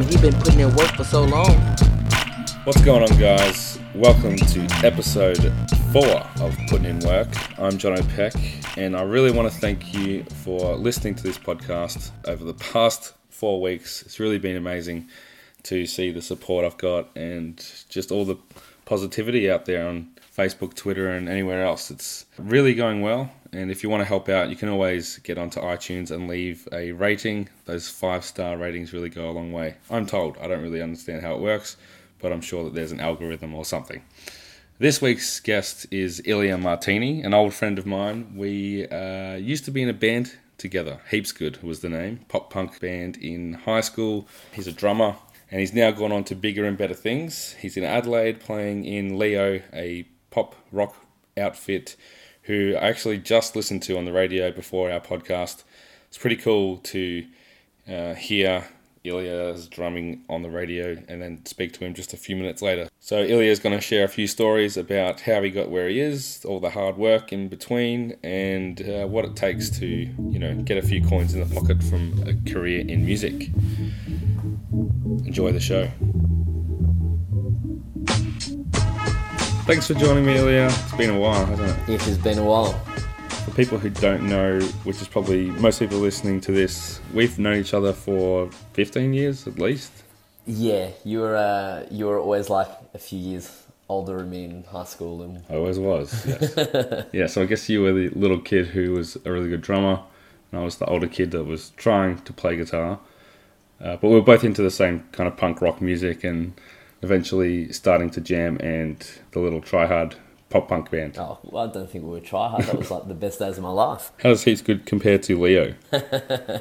mean, he been putting in work for so long. What's going on, guys? Welcome to episode four of Putting in Work. I'm Jono Peck, and I really want to thank you for listening to this podcast over the past four weeks. It's really been amazing to see the support I've got and just all the positivity out there on Facebook, Twitter, and anywhere else. It's really going well. And if you want to help out, you can always get onto iTunes and leave a rating. Those five star ratings really go a long way. I'm told. I don't really understand how it works, but I'm sure that there's an algorithm or something. This week's guest is Ilya Martini, an old friend of mine. We uh, used to be in a band together. Heaps Good was the name, pop punk band in high school. He's a drummer and he's now gone on to bigger and better things. He's in Adelaide playing in Leo, a pop rock outfit who I actually just listened to on the radio before our podcast. It's pretty cool to uh, hear Ilya's drumming on the radio and then speak to him just a few minutes later. So Ilya is going to share a few stories about how he got where he is, all the hard work in between, and uh, what it takes to you know get a few coins in the pocket from a career in music. Enjoy the show. Thanks for joining me, Ilya. It's been a while, hasn't it? It has been a while. For people who don't know, which is probably most people listening to this, we've known each other for 15 years at least. Yeah, you were uh, you were always like a few years older than me in high school, and I always was. Yes. yeah, so I guess you were the little kid who was a really good drummer, and I was the older kid that was trying to play guitar. Uh, but we were both into the same kind of punk rock music, and eventually starting to jam and the little try hard pop punk band. oh, well, I don't think we were try hard. That was like the best days of my life. How does Heaps Good compare to Leo?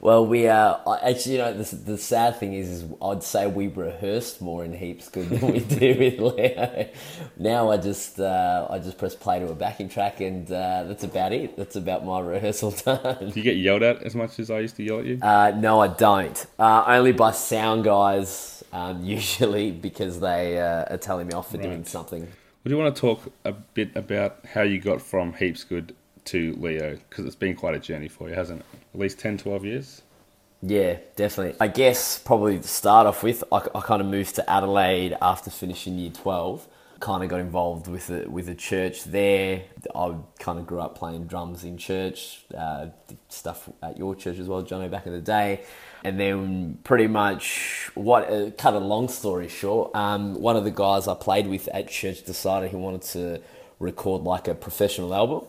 Well, we uh, actually, you know, the, the sad thing is, is I'd say we rehearsed more in heaps good than we do with Leo. Now I just uh, I just press play to a backing track, and uh, that's about it. That's about my rehearsal time. Do you get yelled at as much as I used to yell at you? Uh, no, I don't. Uh, only by sound guys, um, usually because they uh, are telling me off for doing Right. something. Would you want to talk a bit about how you got from Heaps Good to Leo? Because it's been quite a journey for you, hasn't it? At least 10, 12 years? Yeah, definitely. I guess probably to start off with, I, I kind of moved to Adelaide after finishing year 12. Kind of got involved with a, with a church there. I kind of grew up playing drums in church, uh, stuff at your church as well, Jono, back in the day. And then pretty much, what uh, cut a long story short, um, one of the guys I played with at church decided he wanted to record like a professional album.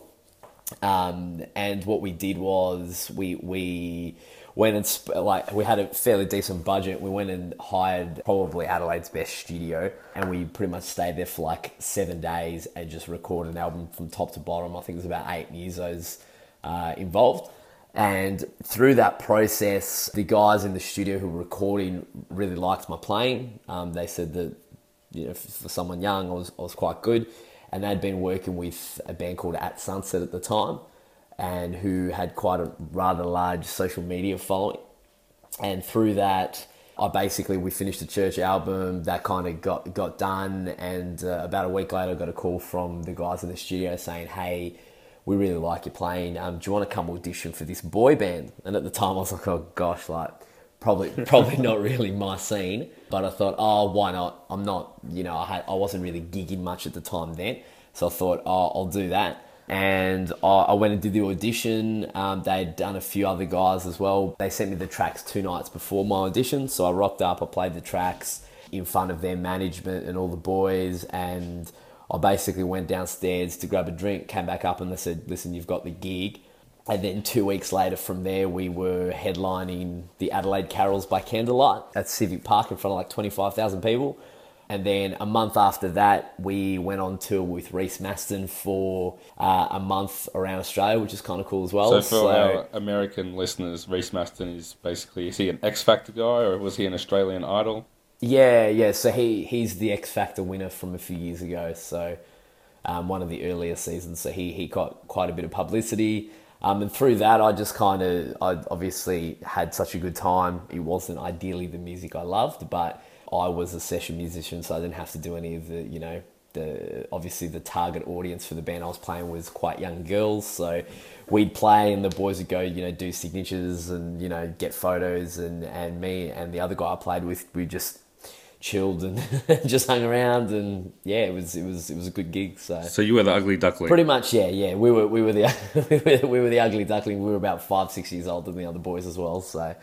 Um, and what we did was we we went and sp- like we had a fairly decent budget. We went and hired probably Adelaide's best studio, and we pretty much stayed there for like seven days and just recorded an album from top to bottom. I think it was about eight musos uh, involved. And through that process, the guys in the studio who were recording really liked my playing. Um, they said that you know, for someone young, I was, I was quite good. And they'd been working with a band called At Sunset at the time, and who had quite a rather large social media following. And through that, I basically we finished the church album. That kind of got got done, and uh, about a week later, I got a call from the guys in the studio saying, "Hey, we really like your playing. Um, do you want to come audition for this boy band?" And at the time, I was like, "Oh gosh, like probably probably not really my scene." But I thought, "Oh, why not? I'm not, you know, I had I wasn't really gigging much at the time then, so I thought, oh, I'll do that." And I went and did the audition. Um, they'd done a few other guys as well. They sent me the tracks two nights before my audition, so I rocked up. I played the tracks in front of their management and all the boys, and I basically went downstairs to grab a drink, came back up, and they said, "Listen, you've got the gig." And then two weeks later from there, we were headlining the Adelaide Carols by Candlelight at Civic Park in front of like 25,000 people. And then a month after that, we went on tour with Reece Mastin for uh, a month around Australia, which is kind of cool as well. So for our American listeners, Reece Mastin is basically, is he an X Factor guy or was he an Australian Idol? Yeah, yeah. So he he's the X Factor winner from a few years ago. So um, one of the earlier seasons. So he he got quite a bit of publicity. Um, and through that, I just kind of I obviously had such a good time. It wasn't ideally the music I loved, but I was a session musician, so I didn't have to do any of the you know the obviously the target audience for the band I was playing was quite young girls, so we'd play and the boys would go, you know, do signatures and you know get photos, and and me and the other guy I played with, we just chilled and just hung around, and yeah, it was it was it was a good gig. So So you were the ugly duckling. pretty much, yeah, yeah, we were we were the we were, we were the ugly duckling. We were about five six years older than the other boys as well, so.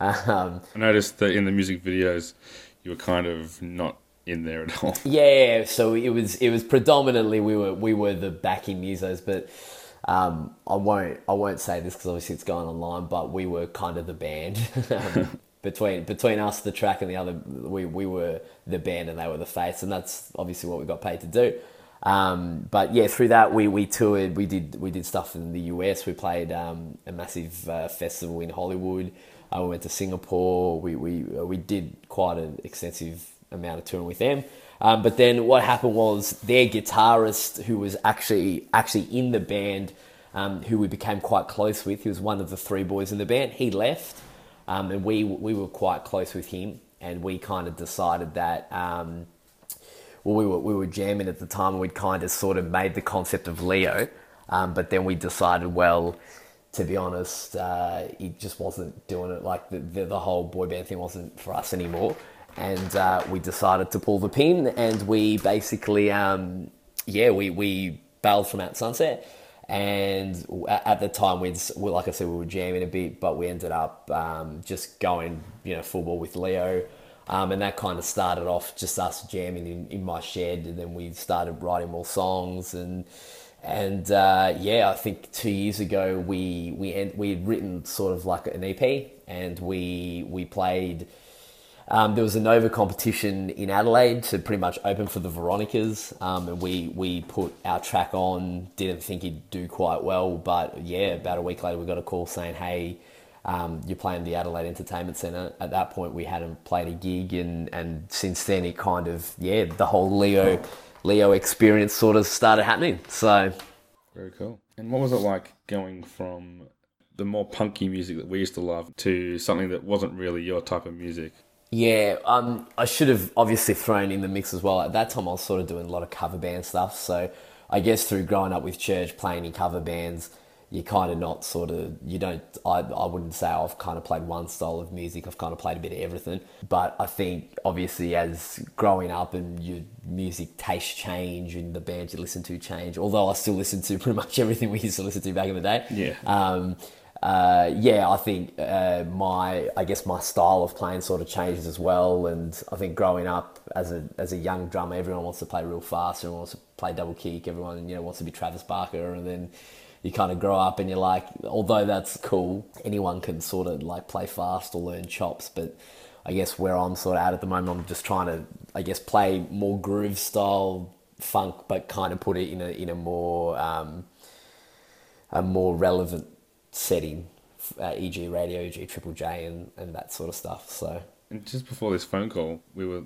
Um, I noticed that in the music videos, you were kind of not in there at all. Yeah, so it was it was predominantly we were we were the backing musos, but um, I won't I won't say this because obviously it's going online, but we were kind of the band um, between between us, the track, and the other. We we were the band and they were the face, and that's obviously what we got paid to do. Um, but yeah, through that we, we toured. We did we did stuff in the US. We played um, a massive uh, festival in Hollywood. Uh, we went to Singapore. We we we did quite an extensive amount of touring with them. Um, but then what happened was their guitarist, who was actually actually in the band, um, who we became quite close with, he was one of the three boys in the band. He left, um, and we we were quite close with him, and we kind of decided that. Um, well, we were we were jamming at the time, and we'd kind of sort of made the concept of Leo, um, but then we decided, well, to be honest, uh, he just wasn't doing it. Like the, the the whole boy band thing wasn't for us anymore, and uh, we decided to pull the pin, and we basically, um, yeah, we we bailed from At Sunset. And at the time, we'd, like I said, we were jamming a bit, but we ended up um, just going, you know, football with Leo. Um, and that kind of started off just us jamming in, in my shed, and then we started writing more songs, and and uh, yeah, I think two years ago we we en- we had written sort of like an EP, and we we played. Um, there was a Nova competition in Adelaide to pretty much open for the Veronicas, um, and we we put our track on. Didn't think he'd do quite well, but yeah, about a week later we got a call saying, "Hey, um, you're playing the Adelaide Entertainment Centre." At that point, we hadn't played a gig, and and since then it kind of yeah, the whole Leo Leo experience sort of started happening. So Very cool. And what was it like going from the more punky music that we used to love to something that wasn't really your type of music? Yeah, um, I should have obviously thrown in the mix as well. At that time, I was sort of doing a lot of cover band stuff. So I guess through growing up with church, playing in cover bands, you kind of not sort of, you don't, I, I wouldn't say I've kind of played one style of music. I've kind of played a bit of everything. But I think obviously as growing up and your music taste change and the bands you listen to change, although I still listen to pretty much everything we used to listen to back in the day. Yeah. Um, uh, yeah, I think uh, my I guess my style of playing sort of changes as well, and I think growing up as a as a young drummer, everyone wants to play real fast, everyone wants to play double kick, everyone you know wants to be Travis Barker, and then you kind of grow up and you're like, although that's cool, anyone can sort of like play fast or learn chops, but I guess where I'm sort of at at the moment, I'm just trying to I guess play more groove style funk, but kind of put it in a in a more um, a more relevant setting, uh, e.g. radio, e.g. Triple J, and, and that sort of stuff. So And just before this phone call, we were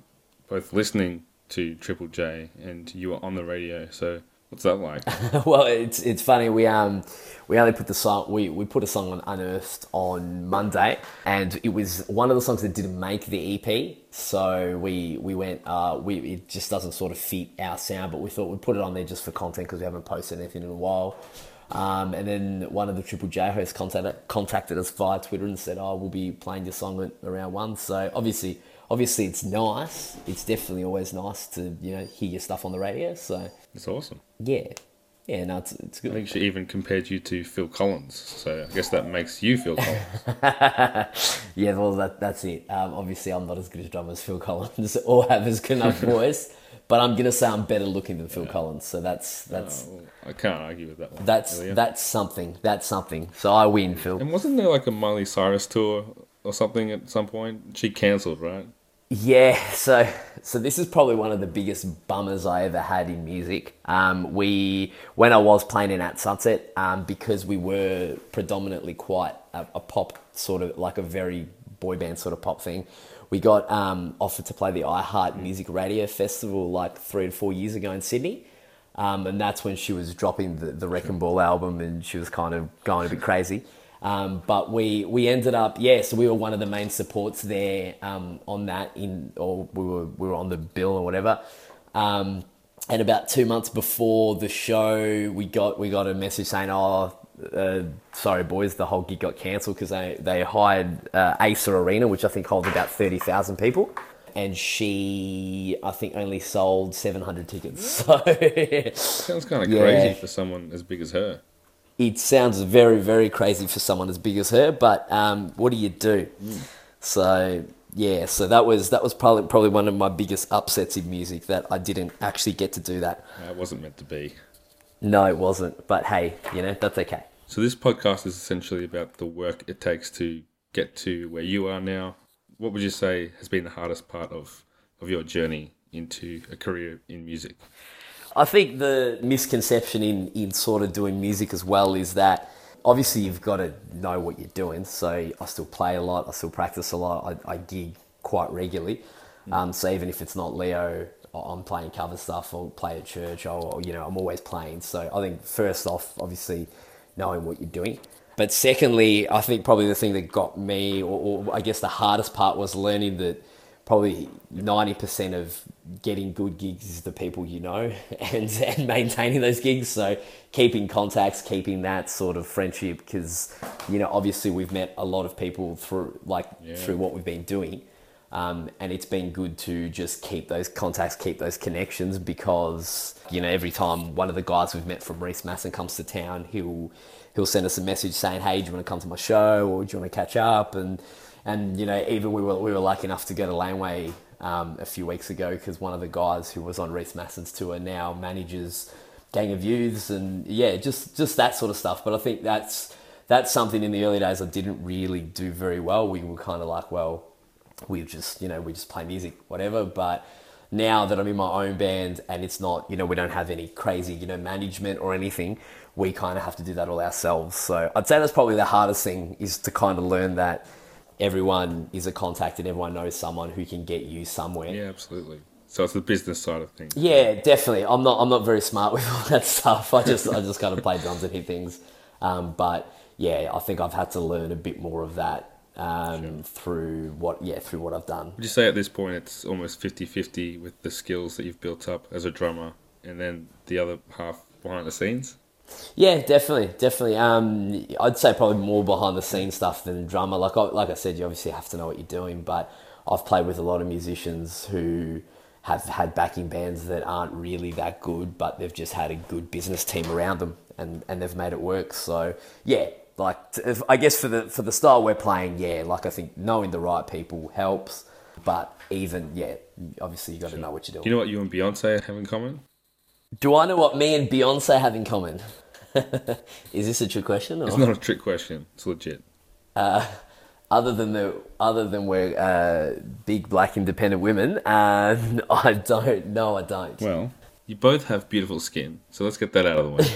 both listening to Triple J and you were on the radio. So what's that like? well, it's it's funny. We um we only put the song we, we put a song on Unearthed on Monday, and it was one of the songs that didn't make the EP. So we we went uh we it just doesn't sort of fit our sound, but we thought we'd put it on there just for content because we haven't posted anything in a while. Um, and then one of the Triple J hosts contacted, contacted us via Twitter and said, "Oh, we'll be playing your song around one." So obviously, obviously, it's nice. It's definitely always nice to you know hear your stuff on the radio. So It's awesome. yeah, yeah, no, it's it's I good. think she even compared you to Phil Collins. So I guess that makes you Phil Collins. yeah, well, that that's it. Um, obviously, I'm not as good a drummer as Phil Collins or have as good enough voice, but I'm gonna say I'm better looking than Phil Collins. So that's that's Oh, I can't argue with that one. that's that's something. That's something. So I win, Phil. And wasn't there like a Miley Cyrus tour or something at some point? She cancelled, right? Yeah, so so this is probably one of the biggest bummers I ever had in music. Um, we when I was playing in at Sunset, um, because we were predominantly quite a, a pop sort of like a very boy band sort of pop thing. We got um, offered to play the iHeart Music Radio Festival like three to four years ago in Sydney. Um, and that's when she was dropping the, the Wrecking Ball album and she was kind of going a bit crazy. Um, but we, we ended up, yeah, so we were one of the main supports there um, on that, in or we were, we were on the bill or whatever. Um, and about two months before the show, we got we got a message saying, "Oh, uh, sorry, boys, the whole gig got cancelled because they they hired uh, Acer Arena, which I think holds about thirty thousand people." And she, I think, only sold 700 tickets. So Sounds kind of Yeah. crazy for someone as big as her. It sounds very, very crazy for someone as big as her. But um, what do you do? So yeah, so that was that was probably probably one of my biggest upsets in music that I didn't actually get to do that. It wasn't meant to be. No, it wasn't. But hey, you know that's okay. So this podcast is essentially about the work it takes to get to where you are now. What would you say has been the hardest part of, of your journey into a career in music? I think the misconception in, in sort of doing music as well is that obviously you've got to know what you're doing. So I still play a lot, I still practice a lot, I, I gig quite regularly. Um, so even if it's not Leo, I'm playing cover stuff or play at church or, or, you know, I'm always playing. So I think first off, obviously knowing what you're doing. But secondly, I think probably the thing that got me, or, or I guess the hardest part was learning that probably 90% of getting good gigs is the people you know and, and maintaining those gigs. So keeping contacts, keeping that sort of friendship, because, you know, obviously we've met a lot of people through, like, Yeah. through what we've been doing. Um, and it's been good to just keep those contacts, keep those connections because, you know, every time one of the guys we've met from Reece Mastin comes to town, he'll, he'll send us a message saying, hey, do you want to come to my show or do you want to catch up? And, and you know, even we were, we were lucky enough to go to Laneway um, a few weeks ago because one of the guys who was on Reece Mastin's tour now manages Gang of Youths and yeah, just, just that sort of stuff. But I think that's, that's something in the early days I didn't really do very well. We were kind of like, well, we just you know we just play music whatever but now that i'm in my own band and it's not you know we don't have any crazy you know management or anything we kind of have to do that all ourselves so i'd say that's probably the hardest thing is to kind of learn that everyone is a contact and everyone knows someone who can get you somewhere Yeah, absolutely. So it's the business side of things. yeah, definitely. I'm not. I'm not very smart with all that stuff. I just. I just kind of play drums and hit things. Um, but yeah, I think I've had to learn a bit more of that um, through what. Yeah, through what I've done. Would you say at this point it's almost 50-50 with the skills that you've built up as a drummer and then the other half behind the scenes? Yeah, definitely, definitely. Um, I'd say probably more behind the scenes stuff than drummer. Like, I, like I said, you obviously have to know what you're doing. But I've played with a lot of musicians who have had backing bands that aren't really that good, but they've just had a good business team around them, and, and they've made it work. So yeah, like if, I guess for the for the style we're playing, yeah, like I think knowing the right people helps. But even yeah, obviously you got to know what you're doing. Do you know what you and Beyonce have in common? Do I know what me and Beyonce have in common? Is this a trick question? Or? It's not a trick question. It's legit. other than the other than we're uh, big black independent women, uh, I don't. No, I don't. Well, you both have beautiful skin, so let's get that out of the way.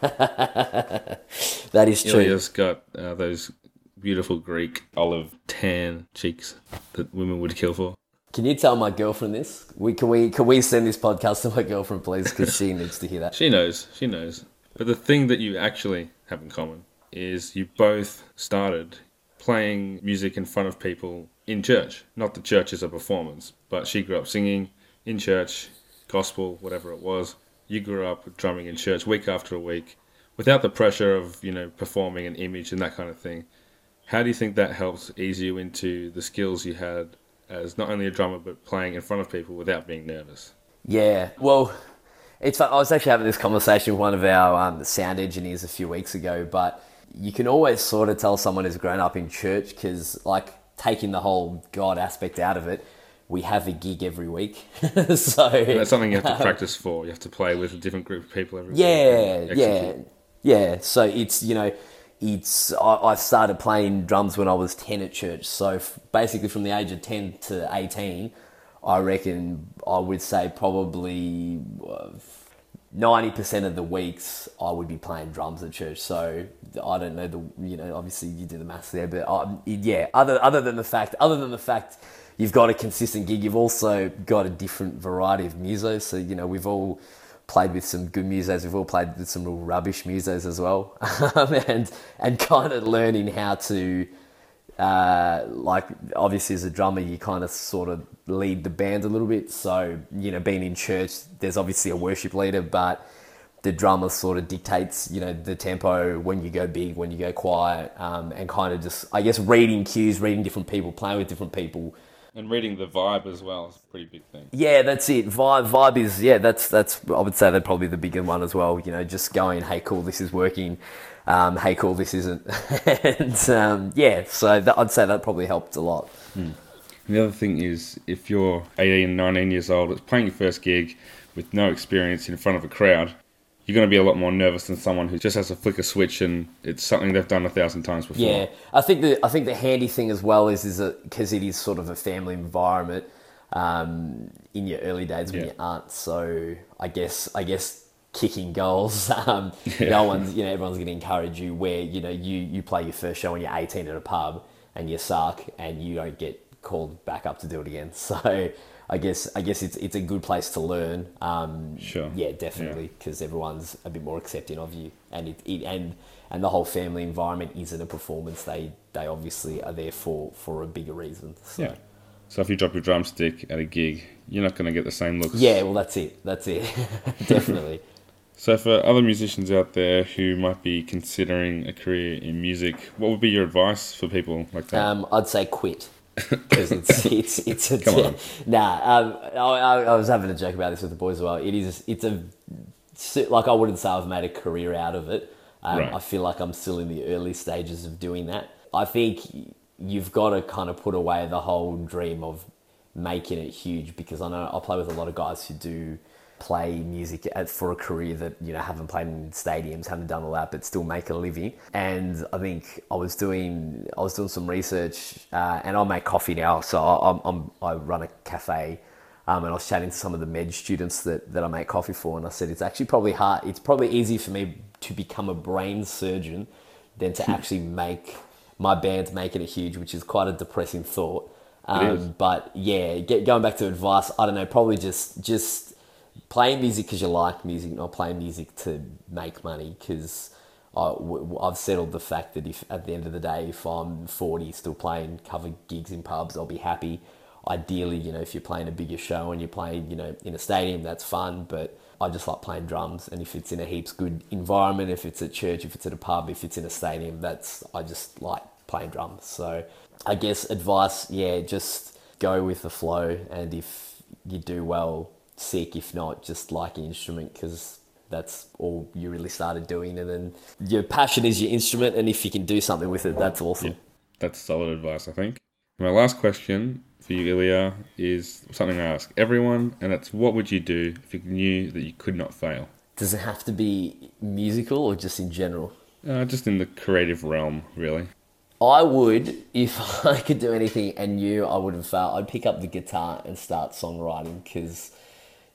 that is true. Ilya's got uh, those beautiful Greek olive tan cheeks that women would kill for. Can you tell my girlfriend this? We can we can we send this podcast to my girlfriend, please, because she needs to hear that. She knows, she knows. But the thing that you actually have in common is you both started playing music in front of people in church. Not that church is a performance, but she grew up singing in church, gospel, whatever it was. You grew up drumming in church week after week without the pressure of, you know, performing an image and that kind of thing. How do you think that helps ease you into the skills you had as not only a drummer but playing in front of people without being nervous? Yeah. Well, it's. I was actually having this conversation with one of our um, sound engineers a few weeks ago, but you can always sort of tell someone who's grown up in church because, like, taking the whole God aspect out of it, we have a gig every week. so And that's something you have to practice for. You have to play with a different group of people every Yeah, week. and yeah, yeah. So it's you know, it's I, I started playing drums when I was ten at church. So f- basically, from the age of ten to eighteen, I reckon I would say probably ninety percent of the weeks I would be playing drums at church. So I don't know the you know obviously you do the maths there, but um, yeah. Other other than the fact other than the fact you've got a consistent gig, you've also got a different variety of musos. So you know we've all played with some good musos. We've all played with some real rubbish musos as well, um, and and kind of learning how to Uh, like obviously as a drummer, you kind of sort of lead the band a little bit. So you know, being in church, there's obviously a worship leader, but the drummer sort of dictates, you know, the tempo when you go big, when you go quiet, um, and kind of just, I guess, reading cues, reading different people, playing with different people. And reading the vibe as well is a pretty big thing. Yeah, that's it. Vibe, vibe is yeah. That's that's. I would say that probably the bigger one as well. You know, just going, hey, cool, this is working. Um, hey, cool, this isn't. and um, yeah, so that, I'd say that probably helped a lot. And the other thing is, if you're 18, 19 years old, it's playing your first gig with no experience in front of a crowd, you're going to be a lot more nervous than someone who just has to flick a switch and it's something they've done a thousand times before. Yeah, I think the I think the handy thing as well is is because it is sort of a family environment um, in your early days when Yeah. you aren't so. I guess I guess kicking goals. Um, No one's you know everyone's going to encourage you where you know you you play your first show when you're 18 at a pub and you suck and you don't get called back up to do it again. So. I guess I guess it's it's a good place to learn. Um, Sure. Yeah, definitely, because everyone's a bit more accepting of you, and it, it and and the whole family environment isn't a performance. They they obviously are there for for a bigger reason. So. Yeah. So if you drop your drumstick at a gig, you're not going to get the same looks. Yeah, well, that's it. That's it. definitely. So for other musicians out there who might be considering a career in music, what would be your advice for people like that? Um, I'd say quit because it's it's it's a Come on. nah. Um, I, I, was having a joke about this with the boys as well. It is it's a like I wouldn't say I've made a career out of it. Um, Right. I feel like I'm still in the early stages of doing that. I think you've got to kind of put away the whole dream of making it huge because I know I play with a lot of guys who do play music for a career that you know haven't played in stadiums, haven't done all that, but still make a living. And I think I was doing I was doing some research, uh, and I make coffee now, so I, I'm, I'm I run a cafe. Um, and I was chatting to some of the med students that, that I make coffee for, and I said it's actually probably hard. It's probably easier for me to become a brain surgeon than to actually make my band making it huge, which is quite a depressing thought. Um, but yeah, get, going back to advice, I don't know, probably just just playing music because you like music, not playing music to make money. Because I've settled the fact that if at the end of the day, if I'm 40 still playing cover gigs in pubs, I'll be happy. Ideally, you know, if you're playing a bigger show and you're playing, you know, in a stadium, that's fun. But I just like playing drums, and if it's in a heaps good environment, if it's at church, if it's at a pub, if it's in a stadium, that's I just like playing drums. So I guess advice, yeah, just go with the flow, and if you do well, sick. If not, just like your instrument because that's all you really started doing, and then your passion is your instrument, and if you can do something with it, that's awesome. That's solid advice, I think. My last question for you, Ilya, is something I ask everyone, and it's what would you do if you knew that you could not fail? Does it have to be musical or just in general? Uh, just in the creative realm, really. I would, if I could do anything and knew I wouldn't fail, I'd pick up the guitar and start songwriting because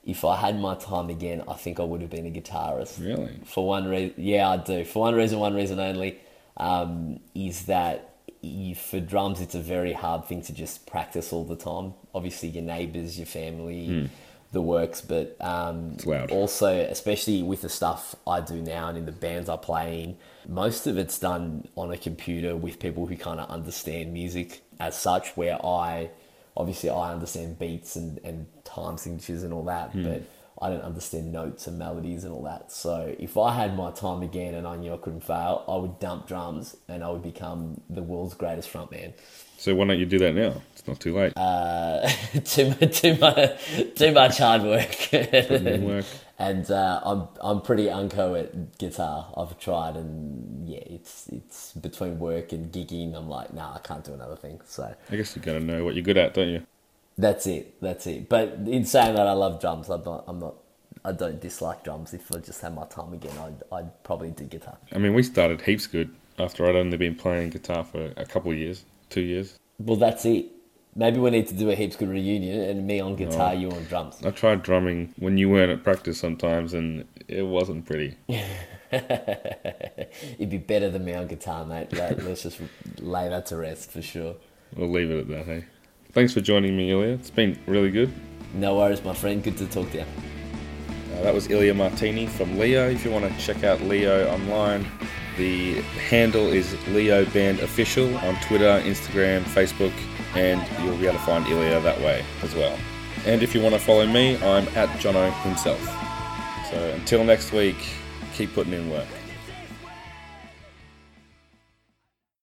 if I had my time again, I think I would have been a guitarist. Really? For one reason, yeah, I do. For one reason, one reason only, um, is that you, for drums, it's a very hard thing to just practice all the time. Obviously, your neighbors, your family, the works, but um, also, especially with the stuff I do now and in the bands I play in, most of it's done on a computer with people who kind of understand music as such. Where I, obviously, I understand beats and, and time signatures and all that, but I don't understand notes and melodies and all that. So if I had my time again and I knew I couldn't fail, I would dump drums and I would become the world's greatest frontman. So why don't you do that now? It's not too late. Uh, too, too, much, too much hard work. work. And uh, I'm I'm pretty unco at guitar. I've tried, and yeah, it's it's between work and gigging. I'm like, nah, I can't do another thing. So I guess you got to know what you're good at, don't you? That's it. That's it. But in saying that, I love drums. I'm not. I'm not. I don't dislike drums. If I just had my time again, I'd I'd probably do guitar. I mean, we started heaps good after I'd only been playing guitar for a couple of years, two years. Well, that's it. Maybe we need to do a heaps good reunion, and me on guitar, you on drums. I tried drumming when you weren't at practice sometimes, and it wasn't pretty. It'd be better than me on guitar, mate. Let, let's just lay that to rest for sure. We'll leave it at that, hey? Thanks for joining me, Ilya. It's been really good. No worries, my friend. Good to talk to you. Uh, that was Ilya Martini from Leo. If you want to check out Leo online, The handle is Leo Band Official on Twitter, Instagram, Facebook, and you'll be able to find Ilya that way as well. And if you want to follow me, I'm at Jono himself. So until next week, keep putting in work.